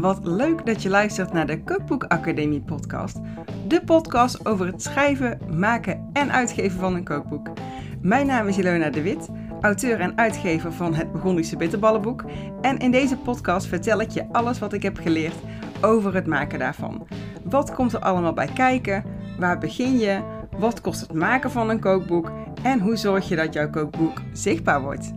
Wat leuk dat je luistert naar de Cookbook Academie podcast. De podcast over het schrijven, maken en uitgeven van een kookboek. Mijn naam is Ilona de Wit, auteur en uitgever van het Burgondische Bitterballenboek. En in deze podcast vertel ik je alles wat ik heb geleerd over het maken daarvan. Wat komt er allemaal bij kijken? Waar begin je? Wat kost het maken van een kookboek? En hoe zorg je dat jouw kookboek zichtbaar wordt?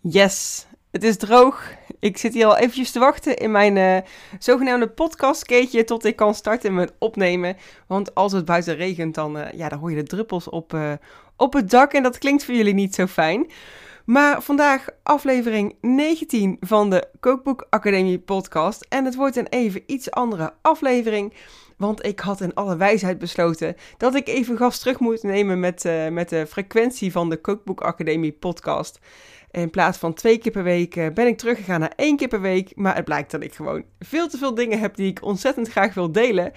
Yes, het is droog. Ik zit hier al eventjes te wachten in mijn uh, zogenaamde podcastkeetje tot ik kan starten met opnemen. Want als het buiten regent, dan, uh, ja, dan hoor je de druppels op, uh, op het dak en dat klinkt voor jullie niet zo fijn. Maar vandaag aflevering 19 van de Kookboek Academie podcast. En het wordt een even iets andere aflevering. Want ik had in alle wijsheid besloten dat ik even gas terug moet nemen met, met de frequentie van de Kookboek Academie podcast. In plaats van twee keer per week eh, ben ik teruggegaan naar één keer per week. Maar het blijkt dat ik gewoon veel te veel dingen heb die ik ontzettend graag wil delen.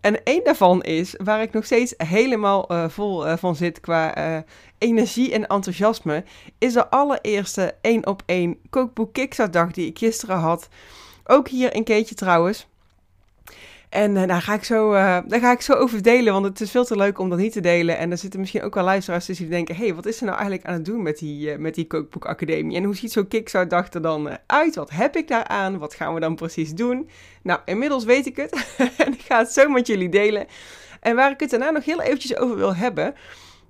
En één daarvan is waar ik nog steeds helemaal uh, vol uh, van zit qua energie en enthousiasme. Is de allereerste één op één kookboek Kickstart die ik gisteren had. Ook hier een keertje trouwens. En uh, daar, ga ik zo, uh, daar ga ik zo over delen, want het is veel te leuk om dat niet te delen. En er zitten misschien ook wel luisteraars tussen die denken... hey, wat is er nou eigenlijk aan het doen met die, uh, met die kookboekacademie? En hoe ziet zo'n Kickstart er dan uit? Wat heb ik daaraan? Wat gaan we dan precies doen? Nou, inmiddels weet ik het. en ik ga het zo met jullie delen. En waar ik het daarna nog heel eventjes over wil hebben...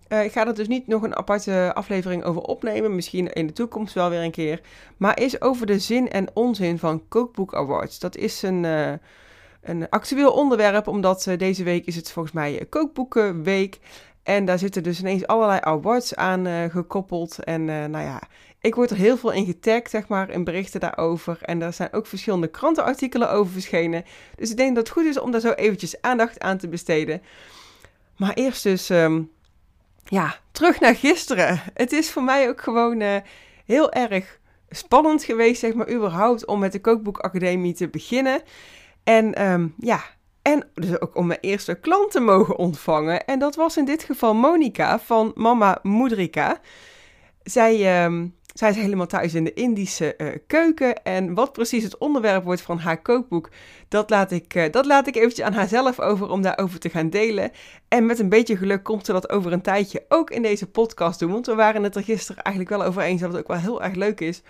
ik ga er dus niet nog een aparte aflevering over opnemen. Misschien in de toekomst wel weer een keer. Maar is over de zin en onzin van Kookboek Awards. Dat is een een actueel onderwerp, omdat uh, deze week is het volgens mij kookboekenweek. En daar zitten dus ineens allerlei awards aan uh, gekoppeld. En nou ja, ik word er heel veel in getagd, zeg maar, in berichten daarover. En er zijn ook verschillende krantenartikelen over verschenen. Dus ik denk dat het goed is om daar zo eventjes aandacht aan te besteden. Maar eerst dus, um, ja, terug naar gisteren. Het is voor mij ook gewoon heel erg spannend geweest, zeg maar, überhaupt om met de Kookboekacademie te beginnen. En um, ja, en dus ook om mijn eerste klant te mogen ontvangen. En dat was in dit geval Monica van Mama Moedrika. Zij, um, zij is helemaal thuis in de Indische uh, keuken. En wat precies het onderwerp wordt van haar kookboek, dat laat ik, uh, dat laat ik eventjes aan haar zelf over om daarover te gaan delen. En met een beetje geluk komt ze dat over een tijdje ook in deze podcast doen. Want we waren het er gisteren eigenlijk wel over eens dat het ook wel heel erg leuk is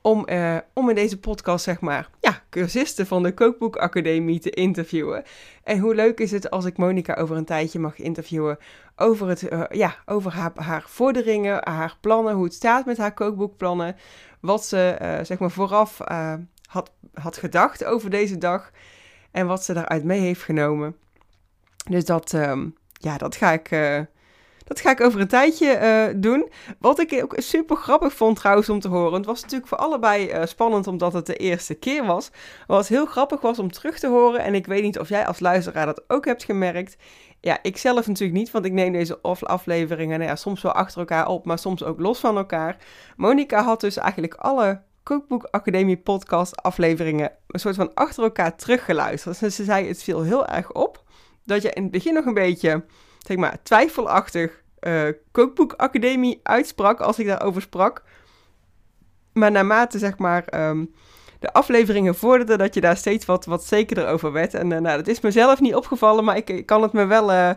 om, uh, om in deze podcast, zeg maar, ja, cursisten van de Kookboekacademie te interviewen. En hoe leuk is het als ik Monica over een tijdje mag interviewen over, het, uh, ja, over haar, haar vorderingen, haar plannen, hoe het staat met haar kookboekplannen. Wat ze, uh, zeg maar, vooraf had, had gedacht over deze dag en wat ze daaruit mee heeft genomen. Dus dat, um, ja, dat ga ik dat ga ik over een tijdje uh, doen. Wat ik ook super grappig vond trouwens om te horen. Het was natuurlijk voor allebei uh, spannend omdat het de eerste keer was. Wat heel grappig was om terug te horen. En ik weet niet of jij als luisteraar dat ook hebt gemerkt. Ja, ik zelf natuurlijk niet, want ik neem deze afleveringen nou ja, soms wel achter elkaar op, maar soms ook los van elkaar. Monika had dus eigenlijk alle Cookbook Academie podcast afleveringen een soort van achter elkaar teruggeluisterd. Dus ze zei het viel heel erg op dat je in het begin nog een beetje zeg maar, twijfelachtig uh, kookboekacademie uitsprak als ik daarover sprak. Maar naarmate, zeg maar, ehm, de afleveringen vorderden, dat je daar steeds wat, wat zekerder over werd. En uh, nou, dat is mezelf niet opgevallen, maar ik, kan het me wel, uh,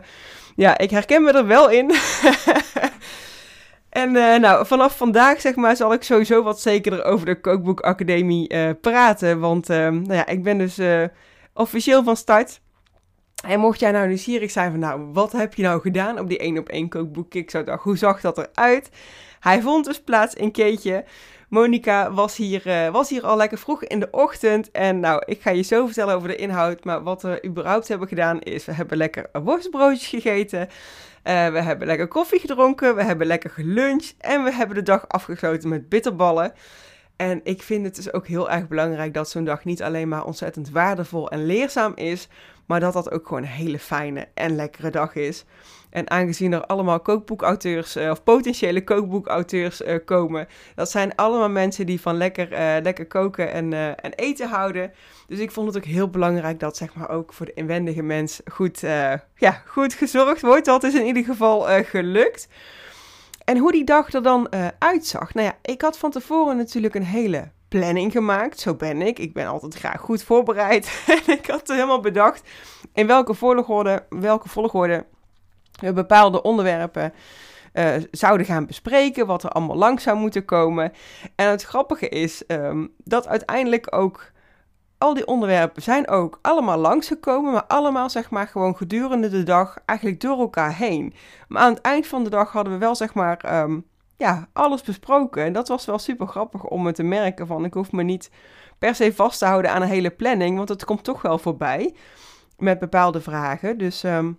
ja, ik herken me er wel in. en nou, vanaf vandaag, zeg maar, zal ik sowieso wat zekerder over de kookboekacademie praten. Want, ehm, nou ja, ik ben dus officieel van start. En mocht jij nou nieuwsgierig zijn van, nou, wat heb je nou gedaan op die 1 op 1 kookboek Kickstart? Hoe zag dat eruit? Hij vond dus plaats in Keetje. Monika was hier, uh, was hier al lekker vroeg in de ochtend. En nou, ik ga je zo vertellen over de inhoud. Maar wat we überhaupt hebben gedaan is, we hebben lekker worstbroodjes gegeten. Uh, we hebben lekker koffie gedronken. We hebben lekker geluncht. En we hebben de dag afgesloten met bitterballen. En ik vind het dus ook heel erg belangrijk dat zo'n dag niet alleen maar ontzettend waardevol en leerzaam is, maar dat dat ook gewoon een hele fijne en lekkere dag is. En aangezien er allemaal kookboekauteurs uh, of potentiële kookboekauteurs uh, komen, dat zijn allemaal mensen die van lekker, uh, lekker koken en, en eten houden. Dus ik vond het ook heel belangrijk dat zeg maar ook voor de inwendige mens goed, ja, goed gezorgd wordt. Dat is in ieder geval gelukt. En hoe die dag er dan uitzag. Nou ja, ik had van tevoren natuurlijk een hele planning gemaakt. Zo ben ik. Ik ben altijd graag goed voorbereid. en ik had helemaal bedacht in welke volgorde, welke volgorde we bepaalde onderwerpen uh, zouden gaan bespreken. Wat er allemaal langs zou moeten komen. En het grappige is um, dat uiteindelijk ook al die onderwerpen zijn ook allemaal langsgekomen, maar allemaal zeg maar gewoon gedurende de dag eigenlijk door elkaar heen. Maar aan het eind van de dag hadden we wel zeg maar um, ja, alles besproken. En dat was wel super grappig om me te merken van ik hoef me niet per se vast te houden aan een hele planning, want het komt toch wel voorbij met bepaalde vragen. Dus um,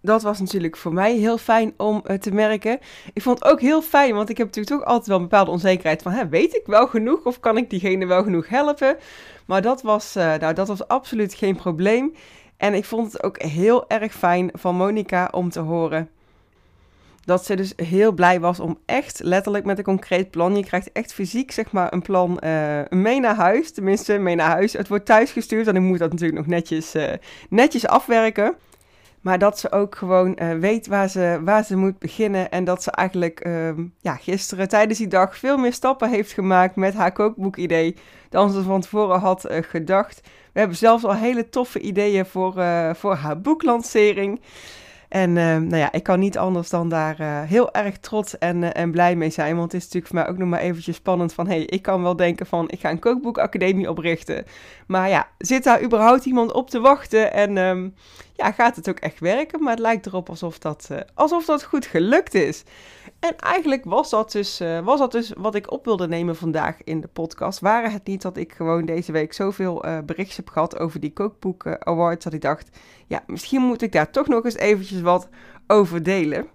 dat was natuurlijk voor mij heel fijn om uh, te merken. Ik vond het ook heel fijn, want ik heb natuurlijk toch altijd wel een bepaalde onzekerheid van, weet ik wel genoeg of kan ik diegene wel genoeg helpen? Maar dat was, uh, nou, dat was absoluut geen probleem. En ik vond het ook heel erg fijn van Monica om te horen dat ze dus heel blij was om echt letterlijk met een concreet plan. Je krijgt echt fysiek zeg maar een plan uh, mee naar huis. Tenminste, mee naar huis. Het wordt thuisgestuurd en ik moet dat natuurlijk nog netjes, uh, netjes afwerken. Maar dat ze ook gewoon uh, weet waar ze, waar ze moet beginnen. En dat ze eigenlijk uh, ja, gisteren tijdens die dag veel meer stappen heeft gemaakt met haar kookboekidee dan ze van tevoren had gedacht. We hebben zelfs al hele toffe ideeën voor, voor haar boeklancering. En uh, nou ja, ik kan niet anders dan daar uh, heel erg trots en, uh, en blij mee zijn. Want het is natuurlijk voor mij ook nog maar eventjes spannend van... hé, hey, ik kan wel denken van, ik ga een kookboekacademie oprichten. Maar ja, zit daar überhaupt iemand op te wachten? En um, ja, gaat het ook echt werken? Maar het lijkt erop alsof dat, alsof dat goed gelukt is. En eigenlijk was dat, dus, uh, was dat dus wat ik op wilde nemen vandaag in de podcast. Waren het niet dat ik gewoon deze week zoveel uh, berichtjes heb gehad over die kookboek awards, dat ik dacht, ja, misschien moet ik daar toch nog eens eventjes wat over delen.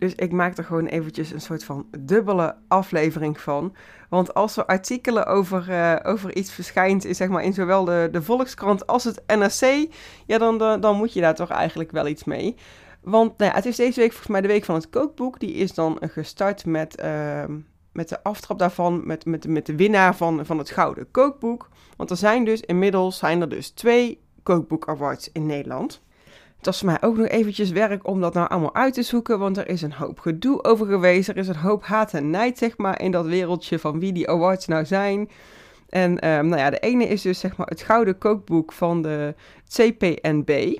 Dus ik maak er gewoon eventjes een soort van dubbele aflevering van. Want als er artikelen over, uh, over iets verschijnt, in, zeg maar, in zowel de, de Volkskrant als het NRC, ja, dan, dan, moet je daar toch eigenlijk wel iets mee. Want nou ja, het is deze week volgens mij de week van het kookboek. Die is dan gestart met, uh, met de aftrap daarvan, met, met, met de winnaar van, van het Gouden Kookboek. Want er zijn dus inmiddels zijn er dus twee Kookboek Awards in Nederland. Het was voor mij ook nog eventjes werk om dat nou allemaal uit te zoeken, want er is een hoop gedoe over geweest. Er is een hoop haat en nijd, zeg maar, in dat wereldje van wie die awards nou zijn. En um, nou ja, de ene is dus zeg maar het Gouden Kookboek van de CPNB.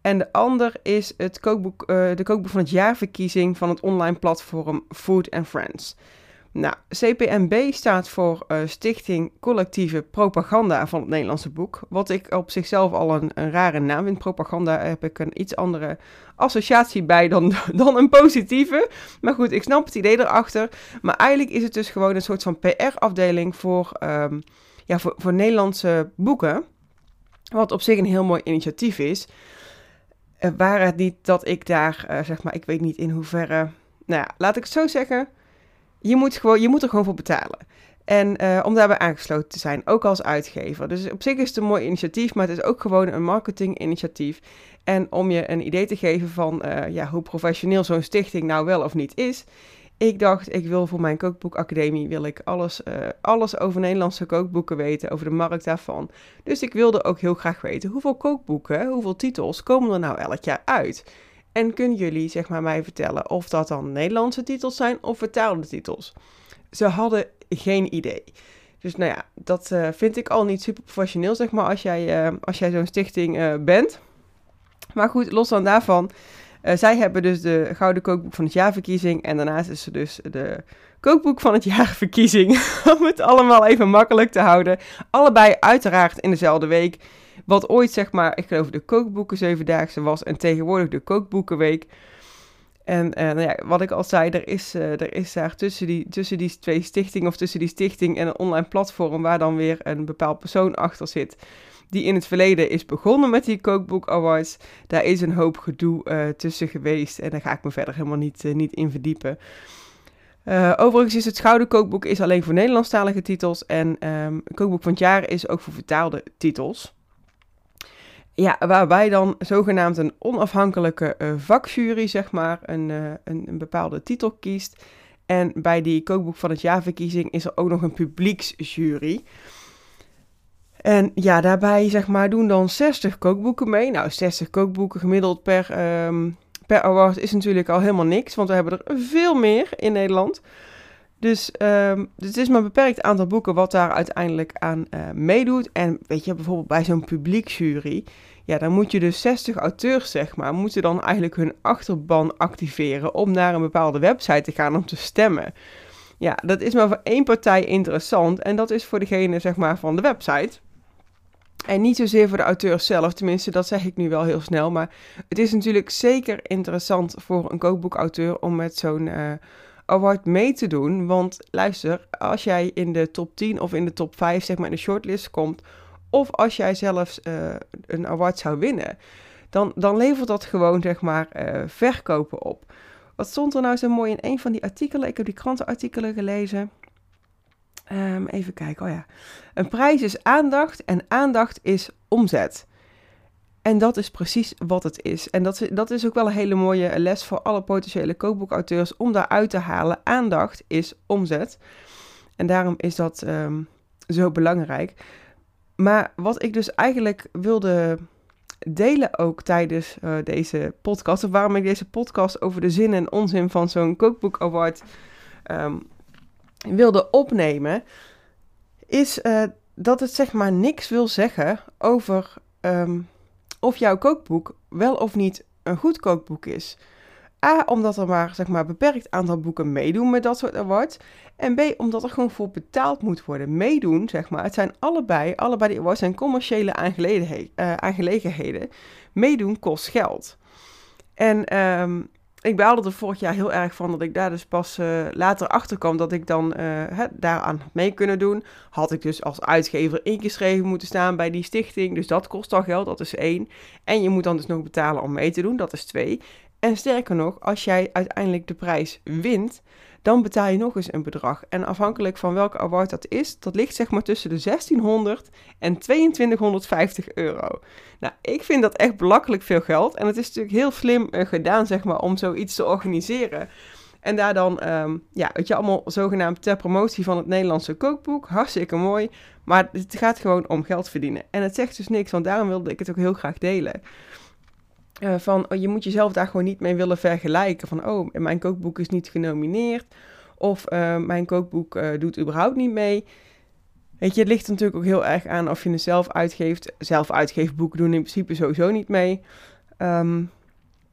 En de ander is het kookboek, uh, de kookboek van het jaarverkiezing van het online platform Food and Friends. Nou, CPNB staat voor uh, Stichting Collectieve Propaganda van het Nederlandse Boek. Wat ik op zichzelf al een, een rare naam vind. Propaganda heb ik een iets andere associatie bij dan, dan een positieve. Maar goed, ik snap het idee erachter. Maar eigenlijk is het dus gewoon een soort van PR-afdeling voor, um, ja, voor, voor Nederlandse boeken. Wat op zich een heel mooi initiatief is. Uh, waar het niet dat ik daar, uh, zeg maar, ik weet niet in hoeverre. Nou ja, laat ik het zo zeggen. Je moet, gewoon, je moet er gewoon voor betalen. En uh, om daarbij aangesloten te zijn, ook als uitgever. Dus op zich is het een mooi initiatief, maar het is ook gewoon een marketinginitiatief. En om je een idee te geven van uh, ja, hoe professioneel zo'n stichting nou wel of niet is. Ik dacht, ik wil voor mijn kookboekacademie wil ik alles, uh, alles over Nederlandse kookboeken weten, over de markt daarvan. Dus ik wilde ook heel graag weten hoeveel kookboeken, hoeveel titels komen er nou elk jaar uit. En kunnen jullie zeg maar mij vertellen of dat dan Nederlandse titels zijn of vertaalde titels? Ze hadden geen idee. Dus nou ja, dat uh, vind ik al niet super professioneel, zeg maar, als jij, uh, als jij zo'n stichting uh, bent. Maar goed, los dan daarvan. zij hebben dus de Gouden Kookboek van het Jaarverkiezing. En daarnaast is er dus de Kookboek van het Jaarverkiezing. om het allemaal even makkelijk te houden. Allebei uiteraard in dezelfde week. Wat ooit, zeg maar, ik geloof de kookboeken zevendaagse was en tegenwoordig de kookboekenweek. En uh, nou ja, wat ik al zei, er is, uh, er is daar tussen die, tussen die twee stichtingen of tussen die stichting en een online platform waar dan weer een bepaald persoon achter zit. Die in het verleden is begonnen met die Kookboek Awards. Daar is een hoop gedoe uh, tussen geweest en daar ga ik me verder helemaal niet, niet in verdiepen. overigens is het Gouden Kookboek is alleen voor Nederlandstalige titels en um, Kookboek van het Jaar is ook voor vertaalde titels. Ja, waarbij dan zogenaamd een onafhankelijke uh, vakjury, zeg maar, een, uh, een, een, bepaalde titel kiest. En bij die kookboek van het jaarverkiezing is er ook nog een publieksjury. En ja, daarbij zeg maar doen dan 60 kookboeken mee. Nou, 60 kookboeken gemiddeld per, um, per award is natuurlijk al helemaal niks, want we hebben er veel meer in Nederland. Dus, um, het is maar een beperkt aantal boeken wat daar uiteindelijk aan uh, meedoet. En weet je, bijvoorbeeld bij zo'n publiekjury, ja, dan moet je dus 60 auteurs, zeg maar, moeten dan eigenlijk hun achterban activeren om naar een bepaalde website te gaan om te stemmen. Ja, dat is maar voor één partij interessant en dat is voor degene, zeg maar, van de website. En niet zozeer voor de auteur zelf, tenminste, dat zeg ik nu wel heel snel. Maar het is natuurlijk zeker interessant voor een kookboekauteur om met zo'n uh, award mee te doen. Want luister, als jij in de top 10 of in de top 5, zeg maar in de shortlist komt, of als jij zelfs uh, een award zou winnen, dan, dan levert dat gewoon, zeg maar, uh, verkopen op. Wat stond er nou zo mooi in een van die artikelen? Ik heb die krantenartikelen gelezen. Um, even kijken, oh ja. Een prijs is aandacht en aandacht is omzet. En dat is precies wat het is. En dat, dat is ook wel een hele mooie les voor alle potentiële kookboekauteurs om daaruit te halen. Aandacht is omzet. En daarom is dat um, zo belangrijk. Maar wat ik dus eigenlijk wilde delen ook tijdens uh, deze podcast, of waarom ik deze podcast over de zin en onzin van zo'n kookboek award um, wilde opnemen, is uh, dat het zeg maar niks wil zeggen over um, of jouw kookboek wel of niet een goed kookboek is. A, omdat er maar zeg maar beperkt aantal boeken meedoen met dat soort awards. En B, omdat er gewoon voor betaald moet worden. Meedoen, zeg maar, het zijn allebei, allebei die awards zijn commerciële aangelegenheden. Uh, aangelegenheden. Meedoen kost geld. En um, ik baalde er vorig jaar heel erg van dat ik daar dus pas uh, later achter kwam dat ik dan uh, hè, daaraan had mee kunnen doen. Had ik dus als uitgever ingeschreven moeten staan bij die stichting. Dus dat kost al geld, dat is één. En je moet dan dus nog betalen om mee te doen, dat is twee. En sterker nog, als jij uiteindelijk de prijs wint, dan betaal je nog eens een bedrag. En afhankelijk van welke award dat is, dat ligt zeg maar tussen de 1600 en 2250 euro. Nou, ik vind dat echt belachelijk veel geld. En het is natuurlijk heel slim uh, gedaan, zeg maar, om zoiets te organiseren. En daar dan, um, ja, weet je, allemaal zogenaamd ter promotie van het Nederlandse kookboek. Hartstikke mooi. Maar het gaat gewoon om geld verdienen. En het zegt dus niks, want daarom wilde ik het ook heel graag delen. Uh, van oh, je moet jezelf daar gewoon niet mee willen vergelijken. Van oh, mijn kookboek is niet genomineerd. Of uh, mijn kookboek uh, doet überhaupt niet mee. Weet je, het ligt natuurlijk ook heel erg aan of je het zelf uitgeeft. Zelf uitgeefboeken doen in principe sowieso niet mee. Um,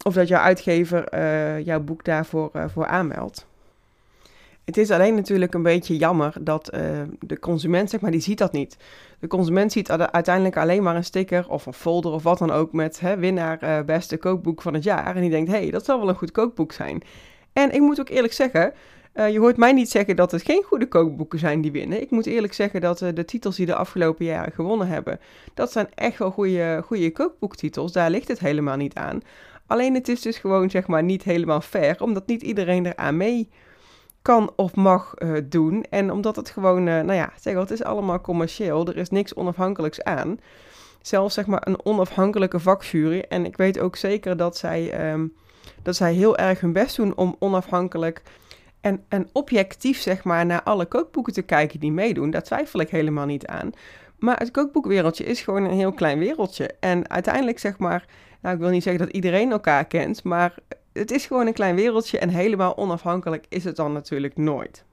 of dat jouw uitgever jouw boek daarvoor voor aanmeldt. Het is alleen natuurlijk een beetje jammer dat uh, de consument, zeg maar, die ziet dat niet. De consument ziet uiteindelijk alleen maar een sticker of een folder of wat dan ook met hè, winnaar uh, beste kookboek van het jaar. En die denkt, hé, hey, dat zal wel een goed kookboek zijn. En ik moet ook eerlijk zeggen, uh, je hoort mij niet zeggen dat het geen goede kookboeken zijn die winnen. Ik moet eerlijk zeggen dat de titels die de afgelopen jaren gewonnen hebben, dat zijn echt wel goede, goede kookboektitels. Daar ligt het helemaal niet aan. Alleen het is dus gewoon, zeg maar, niet helemaal fair, omdat niet iedereen eraan mee kan of mag uh, doen. En omdat het gewoon, uh, nou ja, zeg het is allemaal commercieel. Er is niks onafhankelijks aan. Zelfs zeg maar een onafhankelijke vakjury. En ik weet ook zeker dat zij, um, dat zij heel erg hun best doen om onafhankelijk en, en objectief zeg maar naar alle kookboeken te kijken die meedoen. Daar twijfel ik helemaal niet aan. Maar het kookboekwereldje is gewoon een heel klein wereldje. En uiteindelijk zeg maar, nou ik wil niet zeggen dat iedereen elkaar kent, maar het is gewoon een klein wereldje en helemaal onafhankelijk is het dan natuurlijk nooit.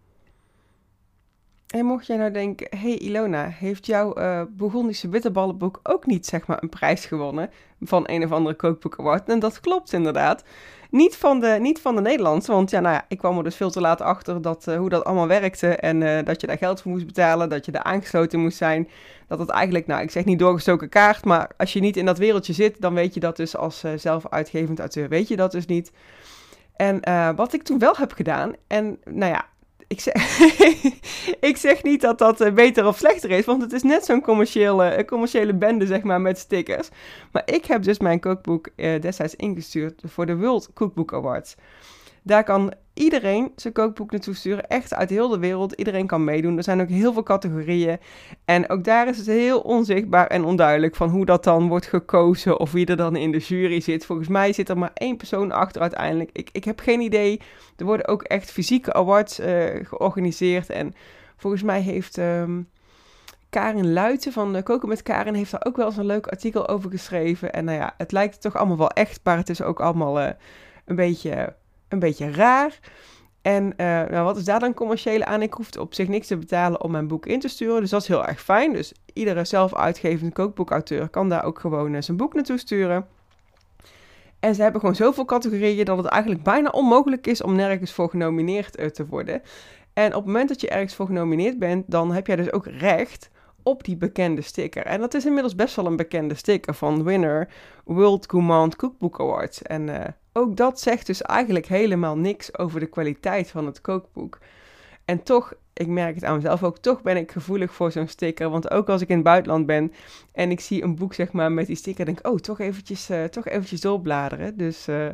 En mocht jij nou denken, hey Ilona, heeft jouw uh, Bourgondische bitterballenboek ook niet zeg maar een prijs gewonnen van een of andere kookboek award? En dat klopt inderdaad. Niet van de, niet van de Nederlandse, want ja, nou ja, ik kwam er dus veel te laat achter dat, uh, hoe dat allemaal werkte. En uh, dat je daar geld voor moest betalen, dat je daar aangesloten moest zijn. Dat het eigenlijk, nou, ik zeg niet doorgestoken kaart, maar als je niet in dat wereldje zit, dan weet je dat dus als uh, zelf uitgevend auteur, weet je dat dus niet. En wat ik toen wel heb gedaan, en nou ja, ik zeg, ik zeg niet dat dat uh, beter of slechter is, want het is net zo'n commerciële, uh, commerciële bende, zeg maar, met stickers. Maar ik heb dus mijn kookboek uh, destijds ingestuurd voor de World Cookbook Awards. Daar kan iedereen zijn kookboek naartoe sturen. Echt uit heel de wereld. Iedereen kan meedoen. Er zijn ook heel veel categorieën. En ook daar is het heel onzichtbaar en onduidelijk van hoe dat dan wordt gekozen. Of wie er dan in de jury zit. Volgens mij zit er maar één persoon achter uiteindelijk. Ik, ik heb geen idee. Er worden ook echt fysieke awards uh, georganiseerd. En volgens mij heeft. Um, Karin Luiten van Koken met Karin heeft daar ook wel eens een leuk artikel over geschreven. En nou ja, het lijkt toch allemaal wel echt, maar het is ook allemaal uh, een beetje een beetje raar. En uh, nou, wat is daar dan commerciële aan? Ik hoefde op zich niks te betalen om mijn boek in te sturen. Dus dat is heel erg fijn. Dus iedere zelf uitgevende kookboekauteur kan daar ook gewoon zijn boek naartoe sturen. En ze hebben gewoon zoveel categorieën dat het eigenlijk bijna onmogelijk is om nergens voor genomineerd te worden. En op het moment dat je ergens voor genomineerd bent, dan heb jij dus ook recht op die bekende sticker. En dat is inmiddels best wel een bekende sticker van winner World Command Cookbook Awards. En ook dat zegt dus eigenlijk helemaal niks over de kwaliteit van het kookboek. En toch, ik merk het aan mezelf ook, toch ben ik gevoelig voor zo'n sticker. Want ook als ik in het buitenland ben en ik zie een boek zeg maar met die sticker, denk ik, oh, toch eventjes, uh, toch eventjes doorbladeren. Dus uh,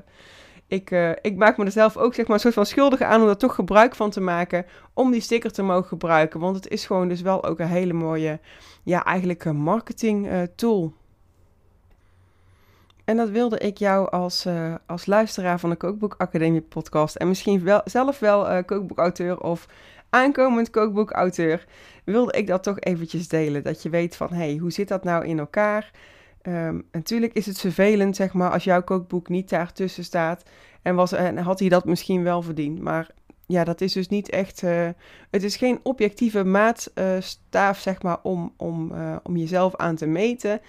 ik, uh, ik maak me er zelf ook zeg maar een soort van schuldig aan om er toch gebruik van te maken. Om die sticker te mogen gebruiken. Want het is gewoon dus wel ook een hele mooie, ja, eigenlijk een marketing tool. En dat wilde ik jou als, uh, als luisteraar van de Kookboek Academie podcast en misschien wel, zelf wel uh, kookboekauteur of aankomend kookboekauteur, wilde ik dat toch eventjes delen. Dat je weet van, hey, hoe zit dat nou in elkaar? Um, natuurlijk is het vervelend, zeg maar, als jouw kookboek niet daartussen staat. En, was, en had hij dat misschien wel verdiend. Maar ja, dat is dus niet echt. Uh, het is geen objectieve maatstaaf, zeg maar, om, om, om jezelf aan te meten.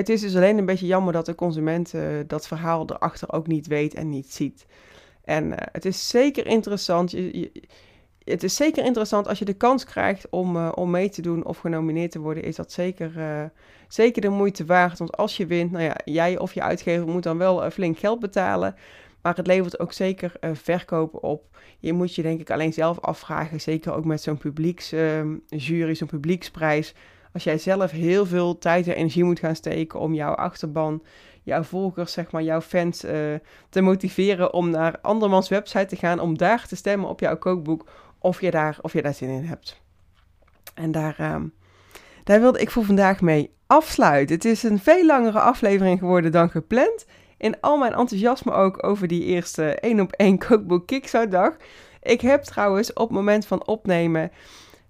Het is dus alleen een beetje jammer dat de consument uh, dat verhaal erachter ook niet weet en niet ziet. En het is zeker interessant. Je, het is zeker interessant als je de kans krijgt om, uh, om mee te doen of genomineerd te worden, is dat zeker, zeker de moeite waard. Want als je wint, nou ja, jij of je uitgever moet dan wel flink geld betalen. Maar het levert ook zeker verkopen op. Je moet je denk ik alleen zelf afvragen, zeker ook met zo'n publieksjury, zo'n publieksprijs. Als jij zelf heel veel tijd en energie moet gaan steken om jouw achterban, jouw volgers, zeg maar, jouw fans te motiveren om naar andermans website te gaan, om daar te stemmen op jouw kookboek of je daar, of je daar zin in hebt. En daar, uh, daar wilde ik voor vandaag mee afsluiten. Het is een veel langere aflevering geworden dan gepland. In al mijn enthousiasme ook over die eerste 1 op 1 kookboek Kickstart dag. Ik heb trouwens op het moment van opnemen,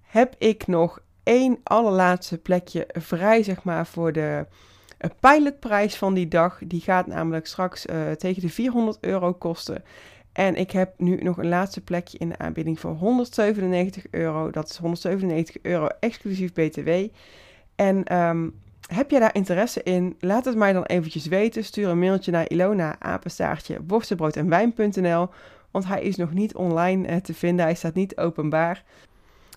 heb ik nog één allerlaatste plekje vrij, zeg maar, voor de pilotprijs van die dag. Die gaat namelijk straks uh, tegen de 400 euro kosten. En ik heb nu nog een laatste plekje in de aanbieding voor 197 euro. Dat is 197 euro exclusief BTW. En um, heb je daar interesse in? Laat het mij dan eventjes weten. Stuur een mailtje naar Ilona apenstaartje worstenbrood en wijn.nl. Want hij is nog niet online eh, te vinden. Hij staat niet openbaar.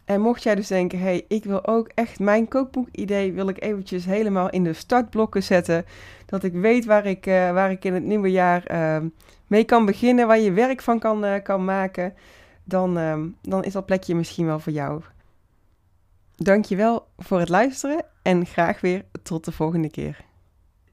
En mocht jij dus denken, hey, ik wil ook echt mijn kookboek-idee wil ik eventjes helemaal in de startblokken zetten. Dat ik weet waar ik, uh, waar ik in het nieuwe jaar uh, mee kan beginnen, waar je werk van kan, uh, kan maken. Dan, ehm, dan is dat plekje misschien wel voor jou. Dankjewel voor het luisteren en graag weer tot de volgende keer.